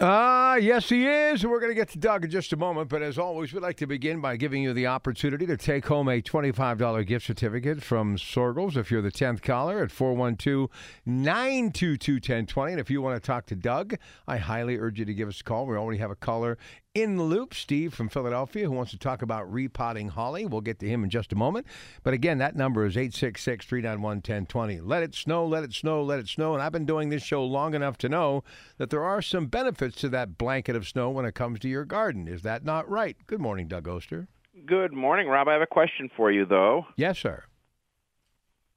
Ah, yes, he is. We're going to get to Doug in just a moment. But as always, we'd like to begin by giving you the opportunity to take home a $25 gift certificate from Soergel's if you're the 10th caller at 412 922 1020. And if you want to talk to Doug, I highly urge you to give us a call. We already have a caller in the loop, Steve from Philadelphia, who wants to talk about repotting holly. We'll get to him in just a moment. But again, that number is 866 391 1020. Let it snow, let it snow, let it snow. And I've been doing this show long enough to know that there are some benefits to that blanket of snow when it comes to your garden. Is that not right? Good morning, Doug Oster. Good morning, Rob. I have a question for you, though. Yes, sir.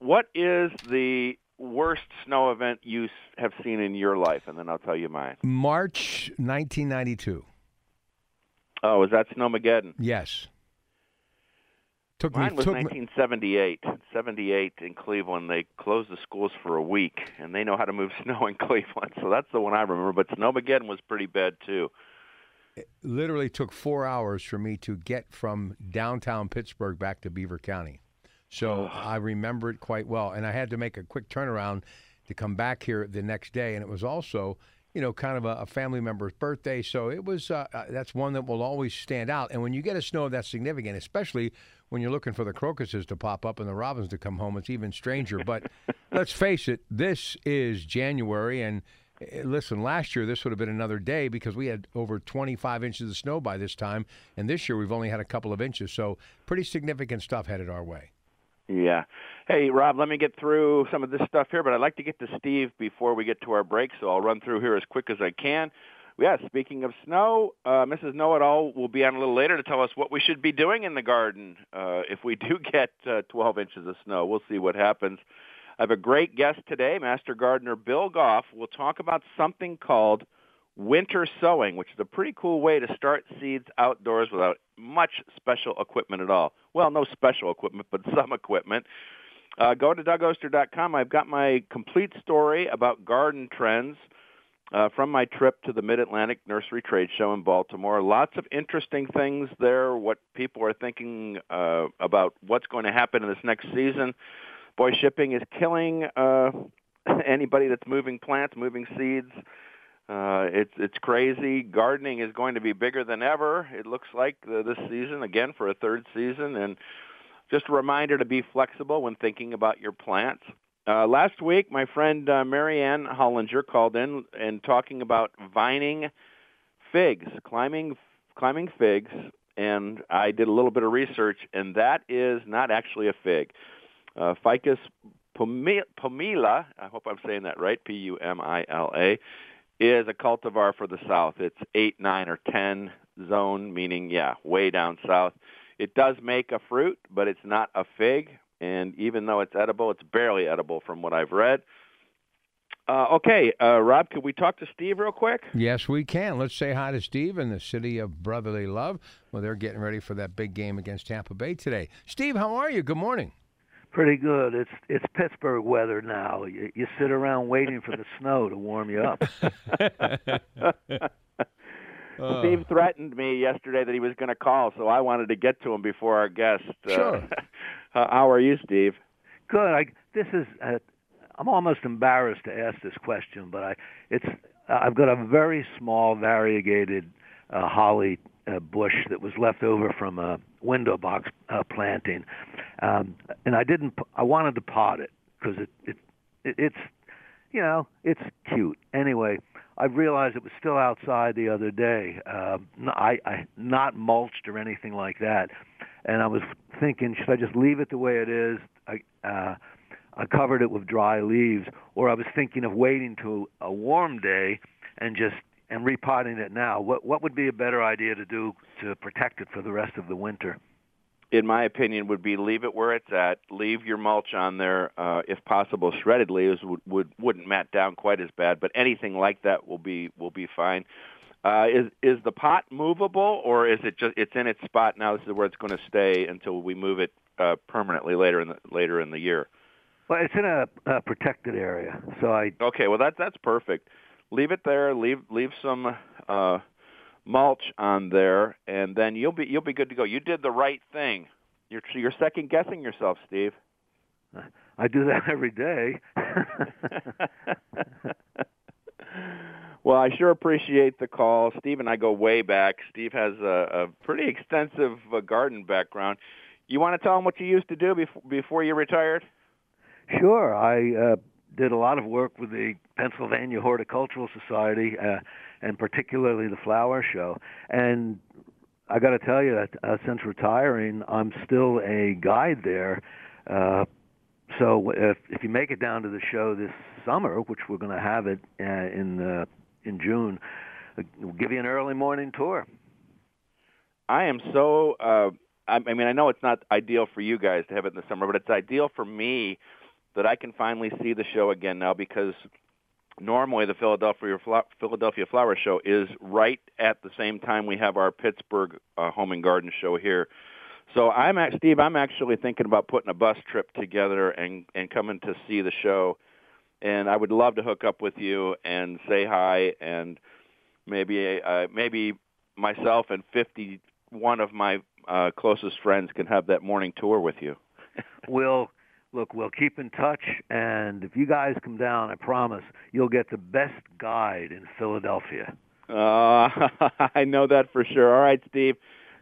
What is the worst snow event you have seen in your life? And then I'll tell you mine. March 1992. Oh, is that Snowmageddon? Yes. Took Mine me. was took me 1978. 78 in Cleveland. They closed the schools for a week, and they know how to move snow in Cleveland. So that's the one I remember. But Snowmageddon was pretty bad, too. literally took four hours for me to get from downtown Pittsburgh back to Beaver County. So I remember it quite well. And I had to make a quick turnaround to come back here the next day. And it was also, you know, kind of a, a family member's birthday. So it was, uh, uh, that's one that will always stand out. And when you get a snow that's significant, especially when you're looking for the crocuses to pop up and the robins to come home, it's even stranger. But let's face it, this is January. And Eh, Listen, last year this would have been another day because we had over 25 inches of snow by this time, and this year we've only had a couple of inches. So, pretty significant stuff headed our way. Yeah. Hey, Rob, let me get through some of this stuff here, but I'd like to get to Steve before we get to our break, so I'll run through here as quick as I can. Yeah, speaking of snow, uh, Mrs. Know It All will be on a little later to tell us what we should be doing in the garden uh, if we do get uh, 12 inches of snow. We'll see what happens. I have a great guest today, Master Gardener Bill Goff. We'll talk about something called winter sowing, which is a pretty cool way to start seeds outdoors without much special equipment at all. Well, no special equipment, but some equipment. Uh, go to DougOster.com. I've got my complete story about garden trends uh, from my trip to the Mid-Atlantic Nursery Trade Show in Baltimore. Lots of interesting things there, what people are thinking uh, about what's going to happen in this next season. Boy, shipping is killing uh, anybody that's moving plants, moving seeds. Uh, it's it's crazy. Gardening is going to be bigger than ever. It looks like uh, this season again for a third season, and just a reminder to be flexible when thinking about your plants. Uh, last week, my friend uh, Marianne Hollinger called in and talking about vining figs, climbing climbing figs, and I did a little bit of research, and that is not actually a fig. Uh, Ficus pumila, I hope I'm saying that right, P-U-M-I-L-A, is a cultivar for the south. It's 8, 9, or 10 zone, meaning, yeah, way down south. It does make a fruit, but it's not a fig, and even though it's edible, it's barely edible from what I've read. Uh, okay, uh, Rob, could we talk to Steve real quick? Yes, we can. Let's say hi to Steve in the city of brotherly love. Well, they're getting ready for that big game against Tampa Bay today. Steve, how are you? Good morning. Pretty good. It's it's Pittsburgh weather now. You, you sit around waiting for the snow to warm you up. Uh, Steve threatened me yesterday that he was going to call, so I wanted to get to him before our guest. Sure. Uh, how are you, Steve? Good. I, this is. Uh, I'm almost embarrassed to ask this question, but I it's I've got a very small variegated uh, holly uh, bush that was left over from a window box uh, planting, um, and I didn't. p- I wanted to pot it because it, it it it's you know it's cute. Anyway, I realized it was still outside the other day. Uh, I, I not mulched or anything like that, and I was thinking, should I just leave it the way it is? I, uh, I covered it with dry leaves, or I was thinking of waiting to a warm day and just and repotting it now. What what would be a better idea to do to protect it for the rest of the winter? In my opinion, would be leave it where it's at. Leave your mulch on there, uh, if possible. Shredded leaves would, would wouldn't mat down quite as bad, but anything like that will be will be fine. Uh, is is the pot movable, or is it just it's in its spot now? This is where it's going to stay until we move it uh, permanently later in the later in the year. Well, it's in a, a protected area, so I. Okay, well that that's perfect. Leave it there. Leave leave some. Uh, mulch on there, and then you'll be you'll be good to go. You did the right thing. You're you're second guessing yourself, Steve. I do that every day. well, I sure appreciate the call. Steve and I go way back. Steve has a, a pretty extensive uh, garden background. You want to tell him what you used to do before before you retired? Sure. I uh, did a lot of work with the Pennsylvania Horticultural Society. Uh, and particularly the flower show. And I got to tell you that uh, since retiring, I'm still a guide there. Uh, so if if you make it down to the show this summer, which we're going to have it uh, in uh, in June, we'll give you an early morning tour. I am so. Uh, I mean, I know it's not ideal for you guys to have it in the summer, but it's ideal for me that I can finally see the show again now because normally the Philadelphia Philadelphia Flower Show is right at the same time we have our Pittsburgh uh, Home and Garden Show here. So I'm at Steve. I'm actually thinking about putting a bus trip together and and coming to see the show. And I would love to hook up with you and say hi and maybe uh, maybe myself and 51 of my uh, closest friends can have that morning tour with you. we'll look, we'll keep in touch, and if you guys come down, I promise you'll get the best guide in Philadelphia. Uh, I know that for sure. All right, Steve.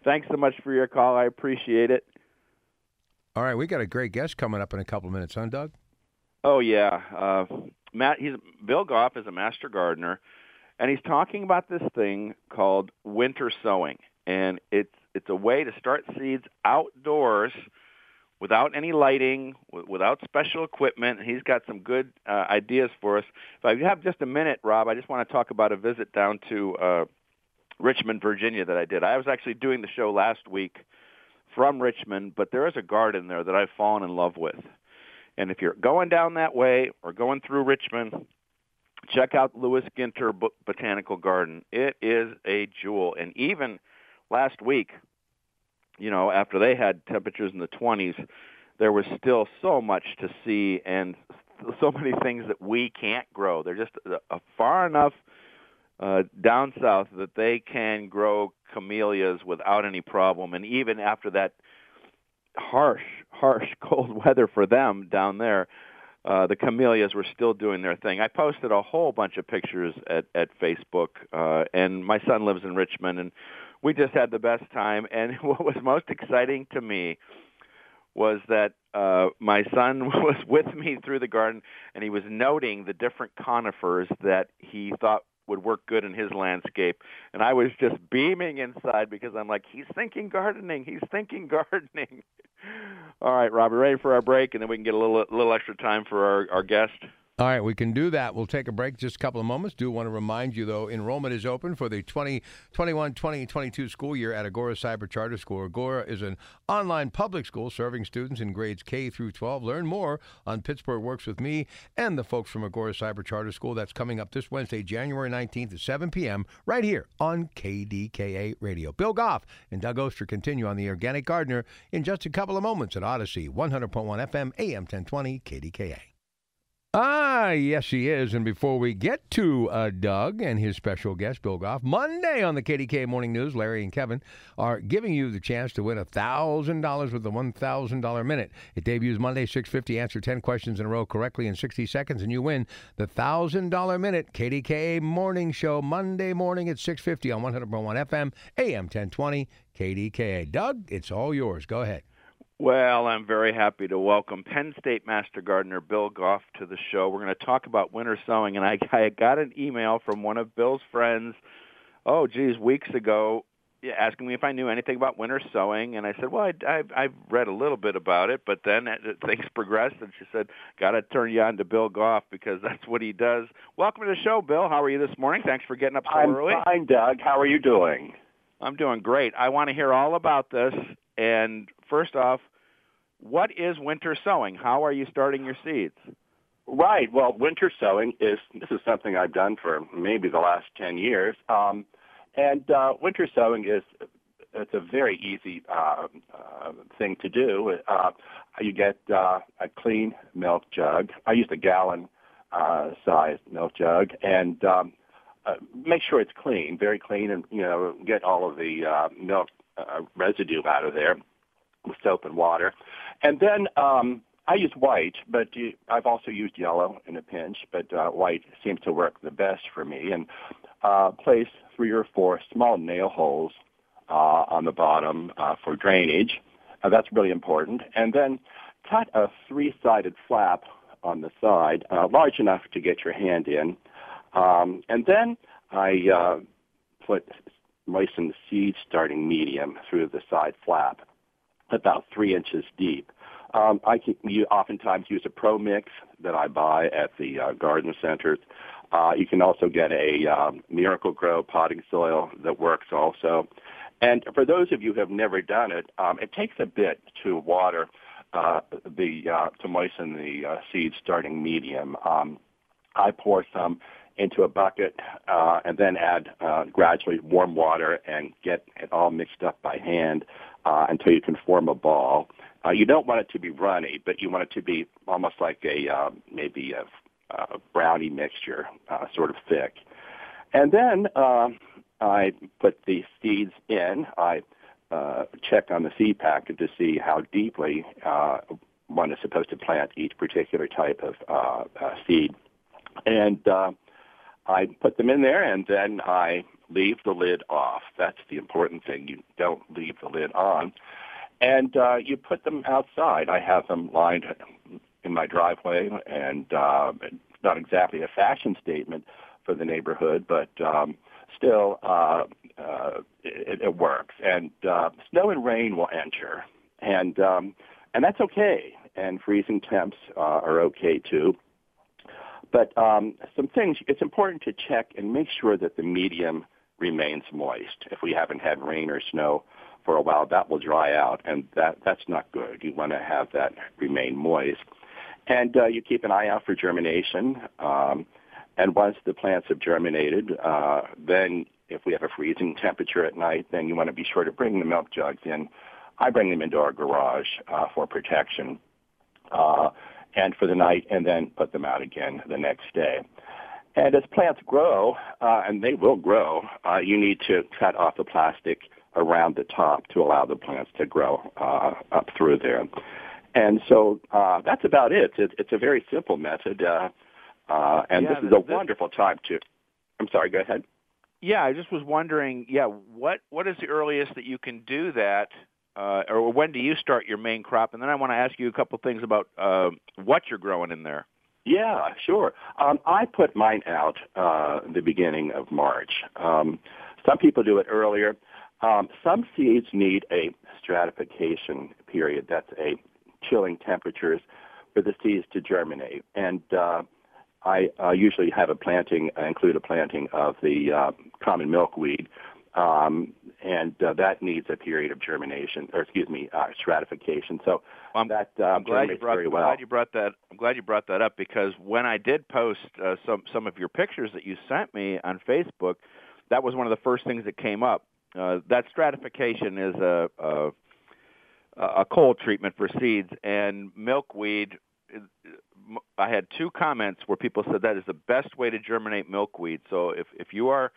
Thanks so much for your call. I appreciate it. All right, we got a great guest coming up in a couple of minutes, huh, Doug? Oh yeah, uh, Matt. He's Bill Goff is a master gardener, and he's talking about this thing called winter sowing, and it's it's a way to start seeds outdoors without any lighting, without special equipment. He's got some good uh, ideas for us. If I have just a minute, Rob, I just want to talk about a visit down to uh, Richmond, Virginia that I did. I was actually doing the show last week from Richmond, but there is a garden there that I've fallen in love with. And if you're going down that way or going through Richmond, check out Lewis Ginter Botanical Garden. It is a jewel. And even last week, you know, after they had temperatures in the 20s, there was still so much to see and so many things that we can't grow. They're just uh, far enough uh, down south that they can grow camellias without any problem. And even after that harsh, harsh cold weather for them down there, uh, the camellias were still doing their thing. I posted a whole bunch of pictures at at Facebook, uh, and my son lives in Richmond, and we just had the best time. And what was most exciting to me was that uh, my son was with me through the garden, and he was noting the different conifers that he thought would work good in his landscape. And I was just beaming inside because I'm like, he's thinking gardening. He's thinking gardening. All right, Robbie, ready for our break, and then we can get a little, little extra time for our, our guest. All right, we can do that. We'll take a break just a couple of moments. Do want to remind you, though, enrollment is open for the 2021 2022 school year at Agora Cyber Charter School. Agora is an online public school serving students in grades K through 12. Learn more on Pittsburgh Works with me and the folks from Agora Cyber Charter School. That's coming up this Wednesday, January 19th at 7 p.m., right here on KDKA Radio. Bill Goff and Doug Oster continue on The Organic Gardener in just a couple of moments at Audacy, 100.1 FM, AM 1020, KDKA. Ah, yes, he is. And before we get to uh, Doug and his special guest, Bill Goff, Monday on the KDK Morning News, Larry and Kevin are giving you the chance to win $1,000 with the $1,000 minute. It debuts Monday, 650. Answer 10 questions in a row correctly in 60 seconds, and you win the $1,000 minute KDKA Morning Show Monday morning at 650 on 100.1 FM, AM 1020, KDKA. Doug, it's all yours. Go ahead. Well, I'm very happy to welcome Penn State Master Gardener Bill Goff to the show. We're going to talk about winter sowing, and I, I got an email from one of Bill's friends, oh, geez, weeks ago, asking me if I knew anything about winter sowing, and I said, well, I, I, I've read a little bit about it, but then things progressed, and she said, got to turn you on to Bill Goff because that's what he does. Welcome to the show, Bill. How are you this morning? Thanks for getting up so I'm early. I'm fine, Doug. How are you doing? I'm doing great. I want to hear all about this. And first off, what is winter sowing? How are you starting your seeds? Right. Well, winter sowing is this is something I've done for maybe the last ten years, um, and uh, winter sowing is it's a very easy uh, uh, thing to do. Uh, you get uh, a clean milk jug. I use a gallon uh, size milk jug, and um, uh, make sure it's clean, very clean, and you know get all of the uh, milk uh, residue out of there with soap and water. And then um, I use white, but I've also used yellow in a pinch, but uh, white seems to work the best for me. And uh, place three or four small nail holes uh, on the bottom uh, for drainage. Uh, that's really important. And then cut a three-sided flap on the side, uh, large enough to get your hand in. Um, and then I uh, put moisten the seed starting medium through the side flap, about three inches deep. Um, I can you oftentimes use a Pro Mix that I buy at the uh, garden centers. Uh, you can also get a um, Miracle-Gro potting soil that works also. And for those of you who have never done it, um, it takes a bit to water uh, the uh, to moisten the uh, seed starting medium. Um, I pour some into a bucket uh, and then add uh, gradually warm water and get it all mixed up by hand uh, until you can form a ball. Uh, you don't want it to be runny, but you want it to be almost like a uh, maybe a, a brownie mixture, uh, sort of thick. And then uh, I put the seeds in. I uh, check on the seed packet to see how deeply uh, one is supposed to plant each particular type of uh, uh, seed. And uh, I put them in there and then I leave the lid off. That's the important thing. You don't leave the lid on. And uh, you put them outside. I have them lined in my driveway, and uh, not exactly a fashion statement for the neighborhood, but um, still, uh, uh, it, it works. And uh, snow and rain will enter, and um, and that's okay. And freezing temps uh, are okay too. But um, some things, it's important to check and make sure that the medium remains moist. If we haven't had rain or snow for a while, that will dry out, and that, that's not good. You want to have that remain moist. And uh, you keep an eye out for germination. Um, and once the plants have germinated, uh, then if we have a freezing temperature at night, then you want to be sure to bring the milk jugs in. I bring them into our garage uh, for protection. Uh, and for the night, and then put them out again the next day. And as plants grow, uh, and they will grow, uh, you need to cut off the plastic around the top to allow the plants to grow uh, up through there. And so uh, that's about it. it. It's a very simple method, uh, uh, and Yeah, this is a this- wonderful time to. I'm sorry. Go ahead. Yeah, I just was wondering, yeah, what what is the earliest that you can do that, uh, or when do you start your main crop? And then I want to ask you a couple things about uh, what you're growing in there. Yeah, sure. Um, I put mine out uh, the beginning of March. Um, some people do it earlier. Um, some seeds need a stratification period. That's a chilling temperatures for the seeds to germinate. And uh, I uh, usually have a planting, I include a planting of the uh, common milkweed. Um, and uh, that needs a period of germination, or excuse me, uh, stratification. So I'm- that uh, I'm glad you brought. well. glad you brought that. I'm glad you brought that up because when I did post uh, some some of your pictures that you sent me on Facebook, that was one of the first things that came up. Uh, that stratification is a, a a cold treatment for seeds and milkweed. I had two comments where people said that is the best way to germinate milkweed. So if if you are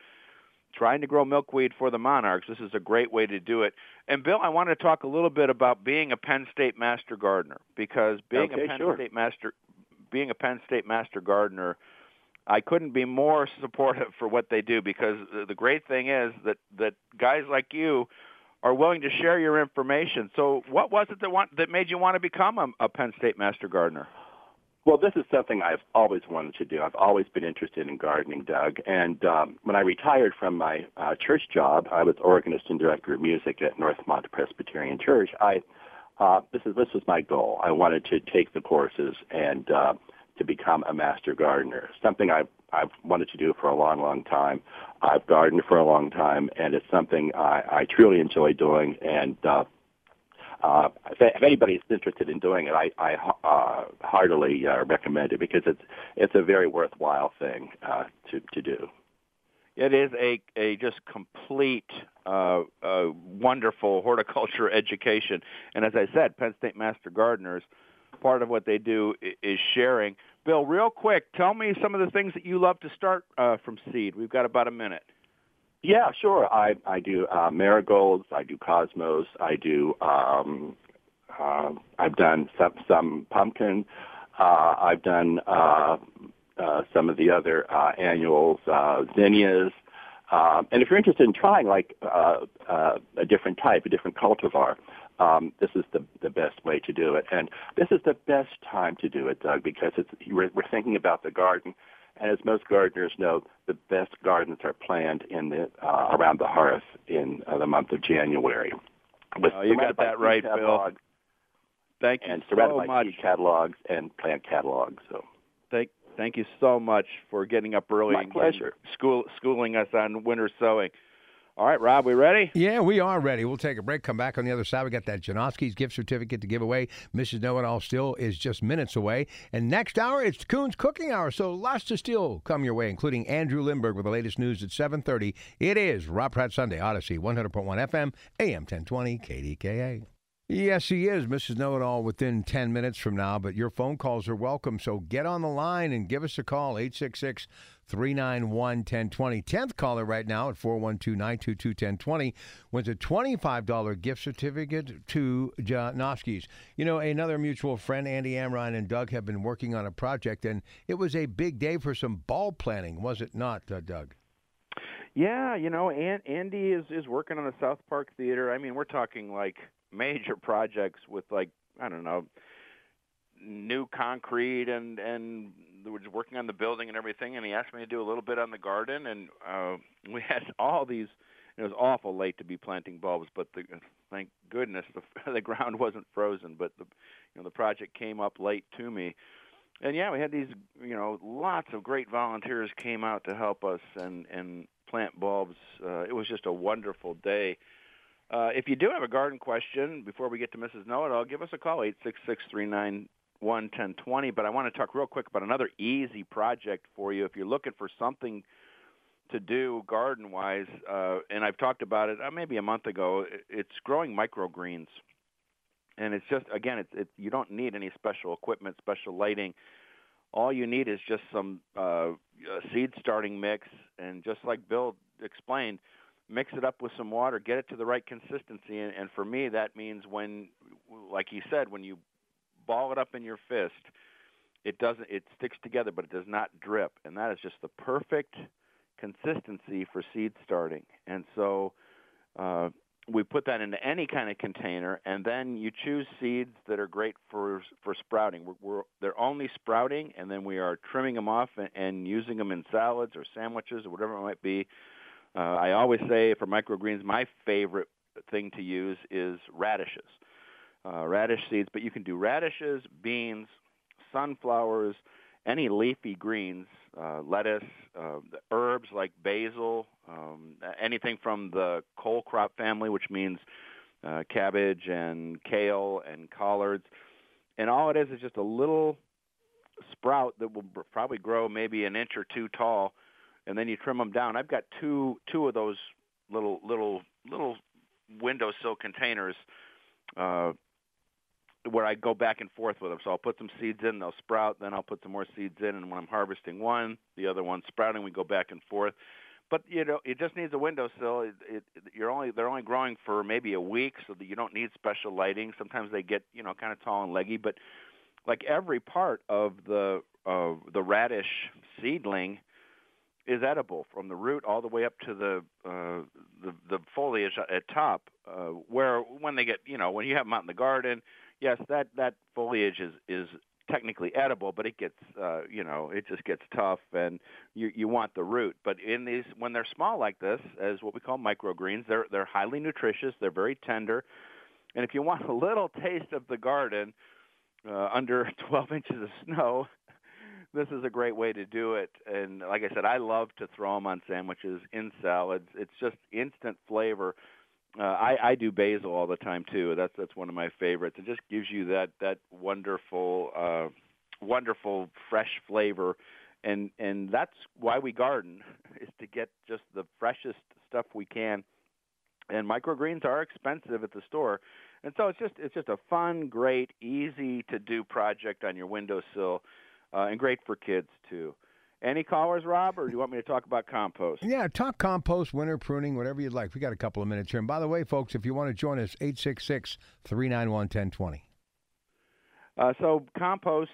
trying to grow milkweed for the monarchs, this is a great way to do it. And Bill, I want to talk a little bit about being a Penn State Master Gardener because being Okay, a Penn sure. State Master being a Penn State Master Gardener, I couldn't be more supportive for what they do because the- great thing is that that guys like you are willing to share your information. So, what was it that want, that made you want to become a, a Penn State Master Gardener? Well, this is something I've always wanted to do. I've always been interested in gardening, Doug. And um, when I retired from my uh, church job, I was organist and director of music at Northmont Presbyterian Church. I uh, this is this was my goal. I wanted to take the courses and uh, to become a master gardener. Something I've I've wanted to do for a long, long time. I've gardened for a long time, and it's something I, I truly enjoy doing. And uh, uh, if, if anybody's interested in doing it, I, I uh, heartily uh, recommend it because it's it's a very worthwhile thing uh, to to do. It is a a just complete, uh, uh, wonderful horticulture education. And as I said, Penn State Master Gardeners, part of what they do is sharing. Bill, real quick, tell me some of the things that you love to start uh, from seed. We've got about a minute. Yeah, sure. I I do uh, marigolds. I do cosmos. I do. Um, uh, I've done some some pumpkin. Uh, I've done uh, uh, some of the other uh, annuals, uh, zinnias. Um, and if you're interested in trying like uh, uh, a different type, a different cultivar, um, this is the the best way to do it. And this is the best time to do it, Doug, because it's we're, we're thinking about the garden as most gardeners know, the best gardens are planned in the uh, around the hearth in uh, the month of January. With oh, you got that right, Bill. Thank you and surrounded so by much. catalogs and plant catalogs. So thank thank you so much for getting up early My and pleasure. School, schooling us on winter sowing. All right, Rob, we ready? Yeah, we are ready. We'll take a break, come back on the other side. We got that Janoski's gift certificate to give away. Mrs. Know It All still is just minutes away. And next hour, it's Coon's Cooking Hour. So lots to still come your way, including Andrew Lindberg with the latest news at 7.30. It is Rob Pratt Sunday, Audacy, 100.1 FM, AM 1020, KDKA. Yes, he is, Mrs. Know It All, within 10 minutes from now, but your phone calls are welcome. So get on the line and give us a call, 866 391 1020. 10th caller right now at 412 922 1020 wins a $25 gift certificate to Janoski's. You know, another mutual friend, Andy Amrine and Doug, have been working on a project, and it was a big day for some ball planning, was it not, uh, Doug? Yeah, you know, Andy is is working on the South Park Theater. I mean, we're talking like major projects with like I don't know new concrete and and was working on the building and everything and he asked me to do a little bit on the garden and uh we had all these it was awful late to be planting bulbs but the thank goodness the the ground wasn't frozen but the you know the project came up late to me. And yeah we had these you know lots of great volunteers came out to help us and and plant bulbs. Uh it was just a wonderful day uh, if you do have a garden question before we get to Mrs. Know It All, give us a call, eight six six three nine one ten twenty. But I want to talk real quick about another easy project for you if you're looking for something to do garden wise. Uh, and I've talked about it uh, maybe a month ago. It's growing microgreens, and it's just again, it's it, you don't need any special equipment, special lighting. All you need is just some uh, seed starting mix, and just like Bill explained mix it up with some water, get it to the right consistency, and, and for me that means when, like he said, when you ball it up in your fist, it doesn't it sticks together, but it does not drip, and that is just the perfect consistency for seed starting. And so uh, we put that into any kind of container, and then you choose seeds that are great for for sprouting. We're, we're they're only sprouting, and then we are trimming them off and, and using them in salads or sandwiches or whatever it might be. Uh, I always say for microgreens, my favorite thing to use is radishes, uh, radish seeds. But you can do radishes, beans, sunflowers, any leafy greens, uh, lettuce, uh, herbs like basil, um, anything from the cole crop family, which means uh, cabbage and kale and collards. And all it is is just a little sprout that will probably grow maybe an inch or two tall and then you trim them down. I've got two two of those little little little windowsill containers uh, where I go back and forth with them. So I'll put some seeds in, they'll sprout. Then I'll put some more seeds in, and when I'm harvesting one, the other one's sprouting. We go back and forth. But you know, it just needs a windowsill. It, it, you're only they're only growing for maybe a week, so that you don't need special lighting. Sometimes they get you know kind of tall and leggy, but like every part of the of the radish seedling is edible from the root all the way up to the uh, the the foliage at top, uh, where when they get you know when you have them out in the garden, yes, that that foliage is is technically edible, but it gets uh, you know it just gets tough, and you you want the root. But in these when they're small like this, as what we call microgreens, they're they're highly nutritious. They're very tender, and if you want a little taste of the garden uh, under 12 inches of snow, this is a great way to do it. And like I said, I love to throw them on sandwiches, in salads. It's just instant flavor. Uh, I, I do basil all the time too. That's that's one of my favorites. It just gives you that that wonderful, uh, wonderful fresh flavor, and and that's why we garden is to get just the freshest stuff we can. And microgreens are expensive at the store, and so it's just it's just a fun, great, easy to do project on your windowsill uh, and great for kids too. Any callers, Rob, or do you want me to talk about compost? Yeah, talk compost, winter pruning, whatever you'd like. We got a couple of minutes here. And by the way, folks, if you want to join us, 866 391 1020. Uh, so compost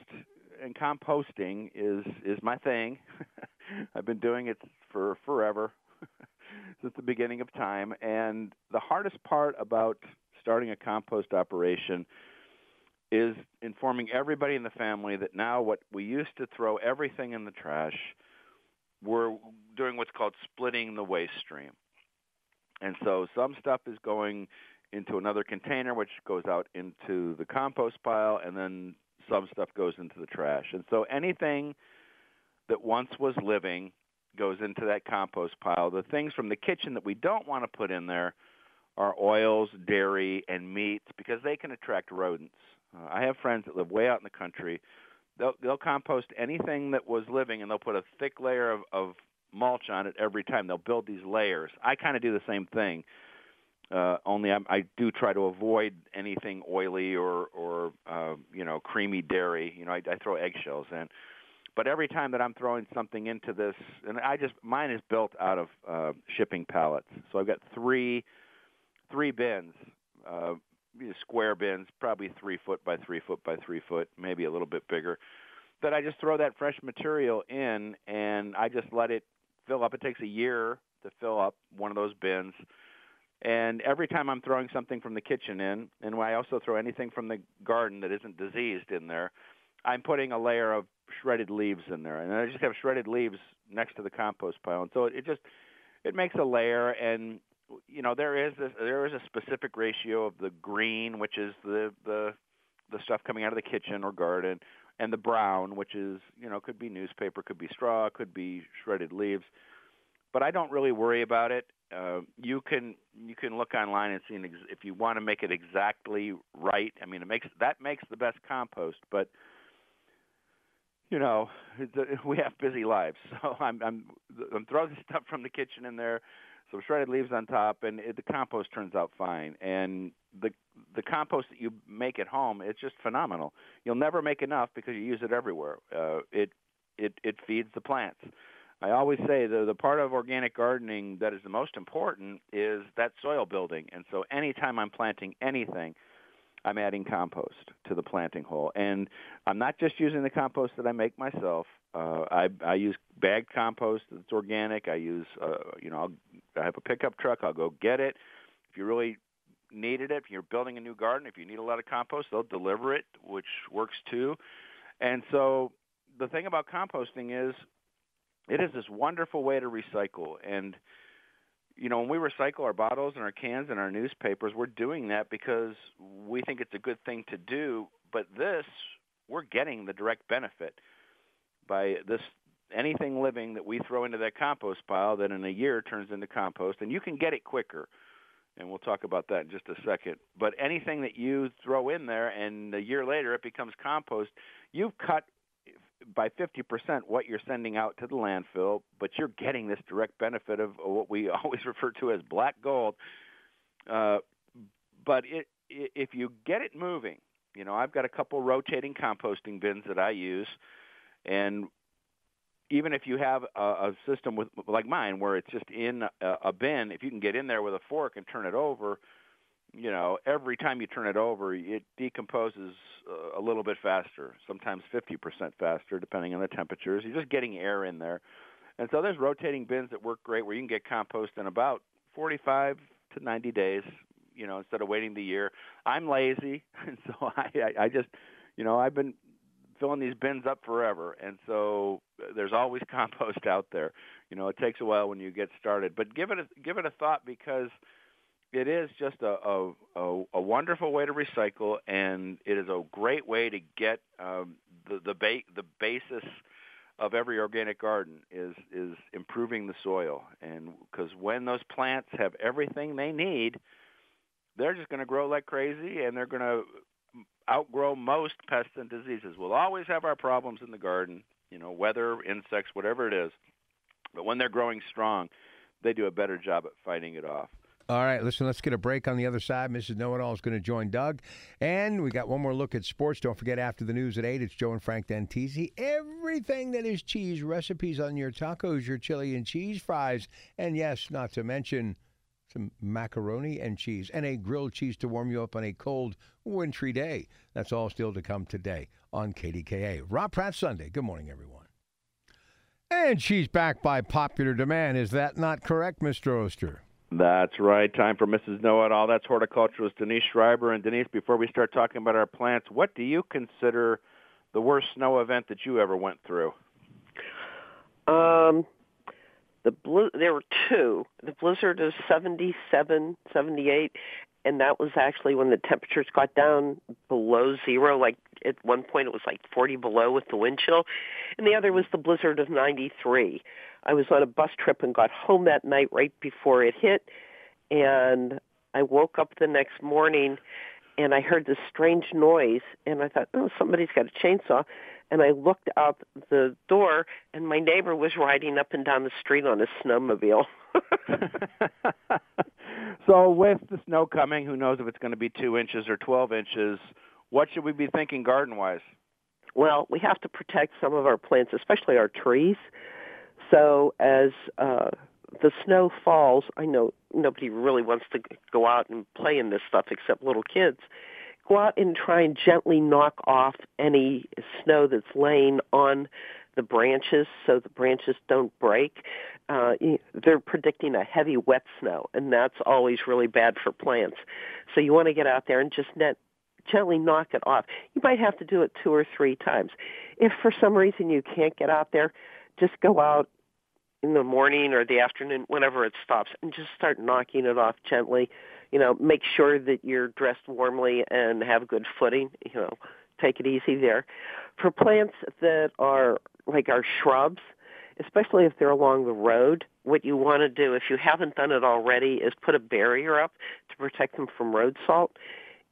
and composting is is my thing. I've been doing it for forever, since the beginning of time. And the hardest part about starting a compost operation is informing everybody in the family that now what we used to throw everything in the trash, we're doing what's called splitting the waste stream. And so some stuff is going into another container, which goes out into the compost pile, and then some stuff goes into the trash. And so anything that once was living goes into that compost pile. The things from the kitchen that we don't want to put in there are oils, dairy, and meats because they can attract rodents. Uh, I have friends that live way out in the country. They'll they'll compost anything that was living, and they'll put a thick layer of, of mulch on it every time. They'll build these layers. I kind of do the same thing. Uh, only I, I do try to avoid anything oily or or uh, you know creamy dairy. You know I, I throw eggshells in, but every time that I'm throwing something into this, and I just mine is built out of uh, shipping pallets. So I've got three three bins, uh, square bins, probably three foot by three foot by three foot, maybe a little bit bigger. That I just throw that fresh material in, and I just let it fill up. It takes a year to fill up one of those bins. And every time I'm throwing something from the kitchen in, and I also throw anything from the garden that isn't diseased in there, I'm putting a layer of shredded leaves in there, and I just have shredded leaves next to the compost pile, and so it just it makes a layer, and you know there is this, there is a specific ratio of the green, which is the the the stuff coming out of the kitchen or garden, and the brown, which is you know could be newspaper, could be straw, could be shredded leaves. But I don't really worry about it. Uh, you can you can look online and see an ex- if you want to make it exactly right. I mean, it makes that makes the best compost, but you know we have busy lives, so I'm I'm I'm throwing stuff from the kitchen in there some shredded leaves on top, and it, the compost turns out fine. And the the compost that you make at home, it's just phenomenal. You'll never make enough because you use it everywhere. Uh, it it it feeds the plants. I always say the the part of organic gardening that is the most important is that soil building. And so anytime I'm planting anything, I'm adding compost to the planting hole. And I'm not just using the compost that I make myself. Uh, I I use bagged compost that's organic. I use uh, you know I'll, I have a pickup truck. I'll go get it. If you really needed it, if you're building a new garden, if you need a lot of compost, they'll deliver it, which works too. And so the thing about composting is it is this wonderful way to recycle and you know when we recycle our bottles and our cans and our newspapers we're doing that because we think it's a good thing to do but this we're getting the direct benefit by this anything living that we throw into that compost pile that in a year turns into compost and you can get it quicker. And we'll talk about that in just a second. But anything that you throw in there and a year later it becomes compost you've cut by 50% what you're sending out to the landfill but you're getting this direct benefit of what we always refer to as black gold. Uh, but it, if you get it moving you know i've got a couple rotating composting bins that i use and even if you have a, a system with like mine where it's just in a, a bin, if you can get in there with a fork and turn it over, you know, every time you turn it over, it decomposes uh, a little bit faster, sometimes 50% faster, depending on the temperatures. You're just getting air in there. And so there's rotating bins that work great where you can get compost in about 45 to 90 days. You know, instead of waiting the year. I'm lazy, and so I, I, I just, you know, I've been filling these bins up forever, and so there's always compost out there. You know, it takes a while when you get started, but give it a, give it a thought because it is just a, a, a, a wonderful way to recycle, and it is a great way to get um, the the, ba- the basis of every organic garden is is improving the soil, and because when those plants have everything they need, they're just going to grow like crazy, and they're going to outgrow most pests and diseases. We'll always have our problems in the garden, you know, weather, insects, whatever it is. But when they're growing strong, they do a better job at fighting it off. All right, listen, let's get a break on the other side. Mrs. Know It All is going to join Doug. And we got one more look at sports. Don't forget, after the news at 8, it's Joe and Frank Dantisi. Everything that is cheese, recipes on your tacos, your chili and cheese fries, and yes, not to mention some macaroni and cheese, and a grilled cheese to warm you up on a cold, wintry day. That's all still to come today on KDKA. Rob Pratt Sunday. Good morning, everyone. And she's back by popular demand. Is that not correct, Mr. Oster? That's right. Time for Mrs. Know It All. That's horticulturist Denise Schreiber. And Denise, before we start talking about our plants, what do you consider the worst snow event that you ever went through? Um, the blue. There were two. The blizzard of seventy-seven, seventy-eight, and that was actually when the temperatures got down below zero. Like at one point, it was like 40 below with the wind chill, and the other was the blizzard of 93. I was on a bus trip and got home that night right before it hit, and I woke up the next morning and I heard this strange noise, and I thought, oh, somebody's got a chainsaw. And I looked out the door, and my neighbor was riding up and down the street on a snowmobile. so, with the snow coming, who knows if it's going to be two inches or 12 inches? What should we be thinking garden wise? Well, we have to protect some of our plants, especially our trees. So as uh, the snow falls, I know nobody really wants to go out and play in this stuff except little kids. Go out and try and gently knock off any snow that's laying on the branches so the branches don't break. Uh, they're predicting a heavy wet snow, and that's always really bad for plants. So you want to get out there and just net, gently knock it off. You might have to do it two or three times. If for some reason you can't get out there, just go out in the morning or the afternoon, whenever it stops, and just start knocking it off gently. You know, make sure that you're dressed warmly and have good footing. You know, take it easy there. For plants that are like our shrubs, especially if they're along the road, what you want to do, if you haven't done it already, is put a barrier up to protect them from road salt.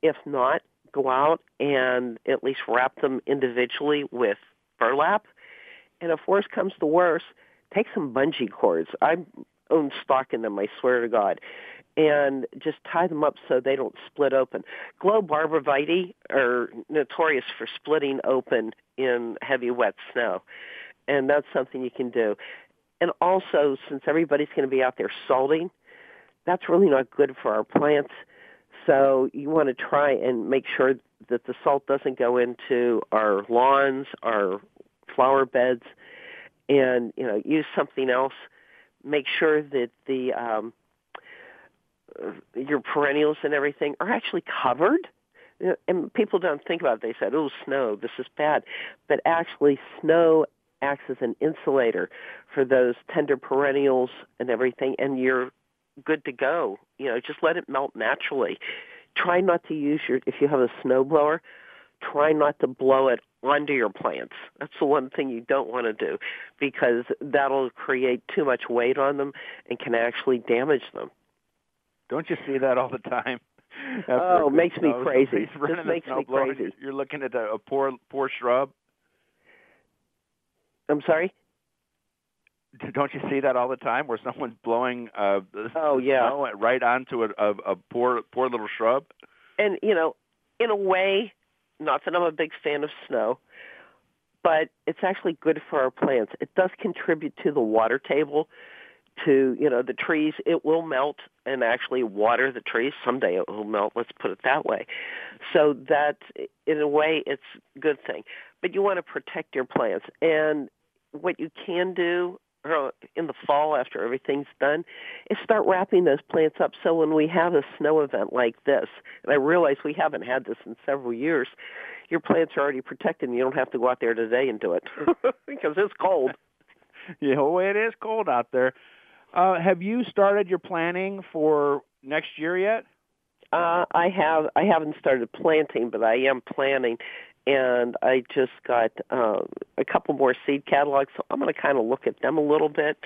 If not, go out and at least wrap them individually with burlap. And if worse comes to worse, take some bungee cords. I own stock in them, I swear to God. And just tie them up so they don't split open. Globe arborvitae are notorious for splitting open in heavy wet snow. And that's something you can do. And also, since everybody's going to be out there salting, that's really not good for our plants. So you want to try and make sure that the salt doesn't go into our lawns, our flower beds, and you know use something else. Make sure that the um, your perennials and everything are actually covered. And people don't think about it. They said, "Oh, snow, this is bad," but actually, snow acts as an insulator for those tender perennials and everything, and you're good to go. You know, just let it melt naturally. Try not to use your if you have a snow blower, try not to blow it onto your plants. That's the one thing you don't want to do because that'll create too much weight on them and can actually damage them. Don't you see that all the time? oh, it makes me crazy. This makes me crazy. You're looking at a, a poor poor shrub. I'm sorry. Don't you see that all the time, where someone's blowing uh, oh yeah right onto a, a, a poor poor little shrub? And you know, in a way, not that I'm a big fan of snow, but it's actually good for our plants. It does contribute to the water table, to you know the trees. It will melt and actually water the trees someday. It will melt. Let's put it that way. So that, in a way, it's a good thing. But you want to protect your plants, and what you can do in the fall after everything's done is start wrapping those plants up so when we have a snow event like this, and I realize we haven't had this in several years, your plants are already protected and you don't have to go out there today and do it because it's cold. yeah, well, it is cold out there. Uh, have you started your planning for next year yet? Uh, I have. I haven't started planting, but I am planning, and I just got uh, a couple more seed catalogs. So I'm going to kind of look at them a little bit,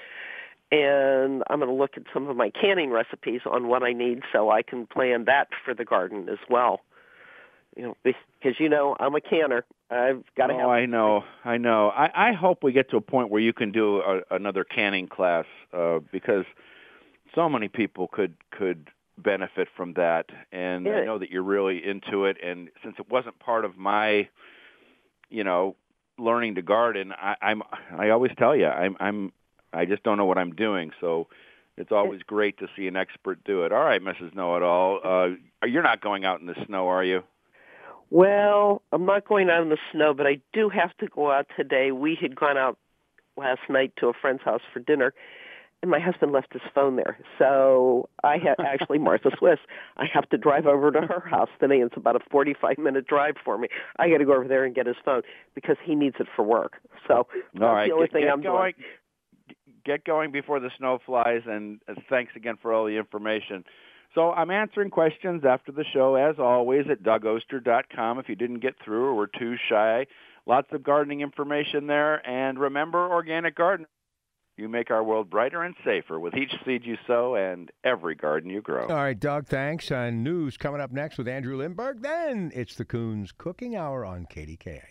and I'm going to look at some of my canning recipes on what I need, so I can plan that for the garden as well. You know, because you know I'm a canner. I've got to oh, have. I know, I know. I, I hope we get to a point where you can do a, another canning class uh, because so many people could could benefit from that. And. I know that you're really into it. And since it wasn't part of my, you know, learning to garden, I, I'm I always tell you I'm I'm I just don't know what I'm doing. So it's always great to see an expert do it. All right, Mrs. Know It All. Uh, you're not going out in the snow, are you? Well, I'm not going out in the snow, but I do have to go out today. We had gone out last night to a friend's house for dinner, and my husband left his phone there. So I have actually Martha Swiss. I have to drive over to her house today. It's about a 45 minute drive for me. I got to go over there and get his phone because he needs it for work. So that's All right, the only get, thing get I'm going. doing. Get going before the snow flies, and uh, thanks again for all the information. So I'm answering questions after the show, as always, at dougoster.com. If you didn't get through or were too shy, lots of gardening information there. And remember, organic garden. You make our world brighter and safer with each seed you sow and every garden you grow. All right, Doug, thanks. And news coming up next with Andrew Lindberg. Then it's the Coons Cooking Hour on KDKA.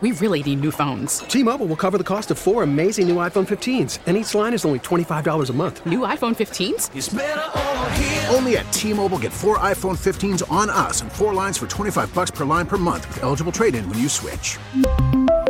We really need new phones. T-Mobile will cover the cost of four amazing new iPhone 15s, and each line is only $25 a month. New iPhone 15s? Only at T-Mobile get four iPhone 15s on us and four lines for 25 bucks per line per month with eligible trade-in when you switch.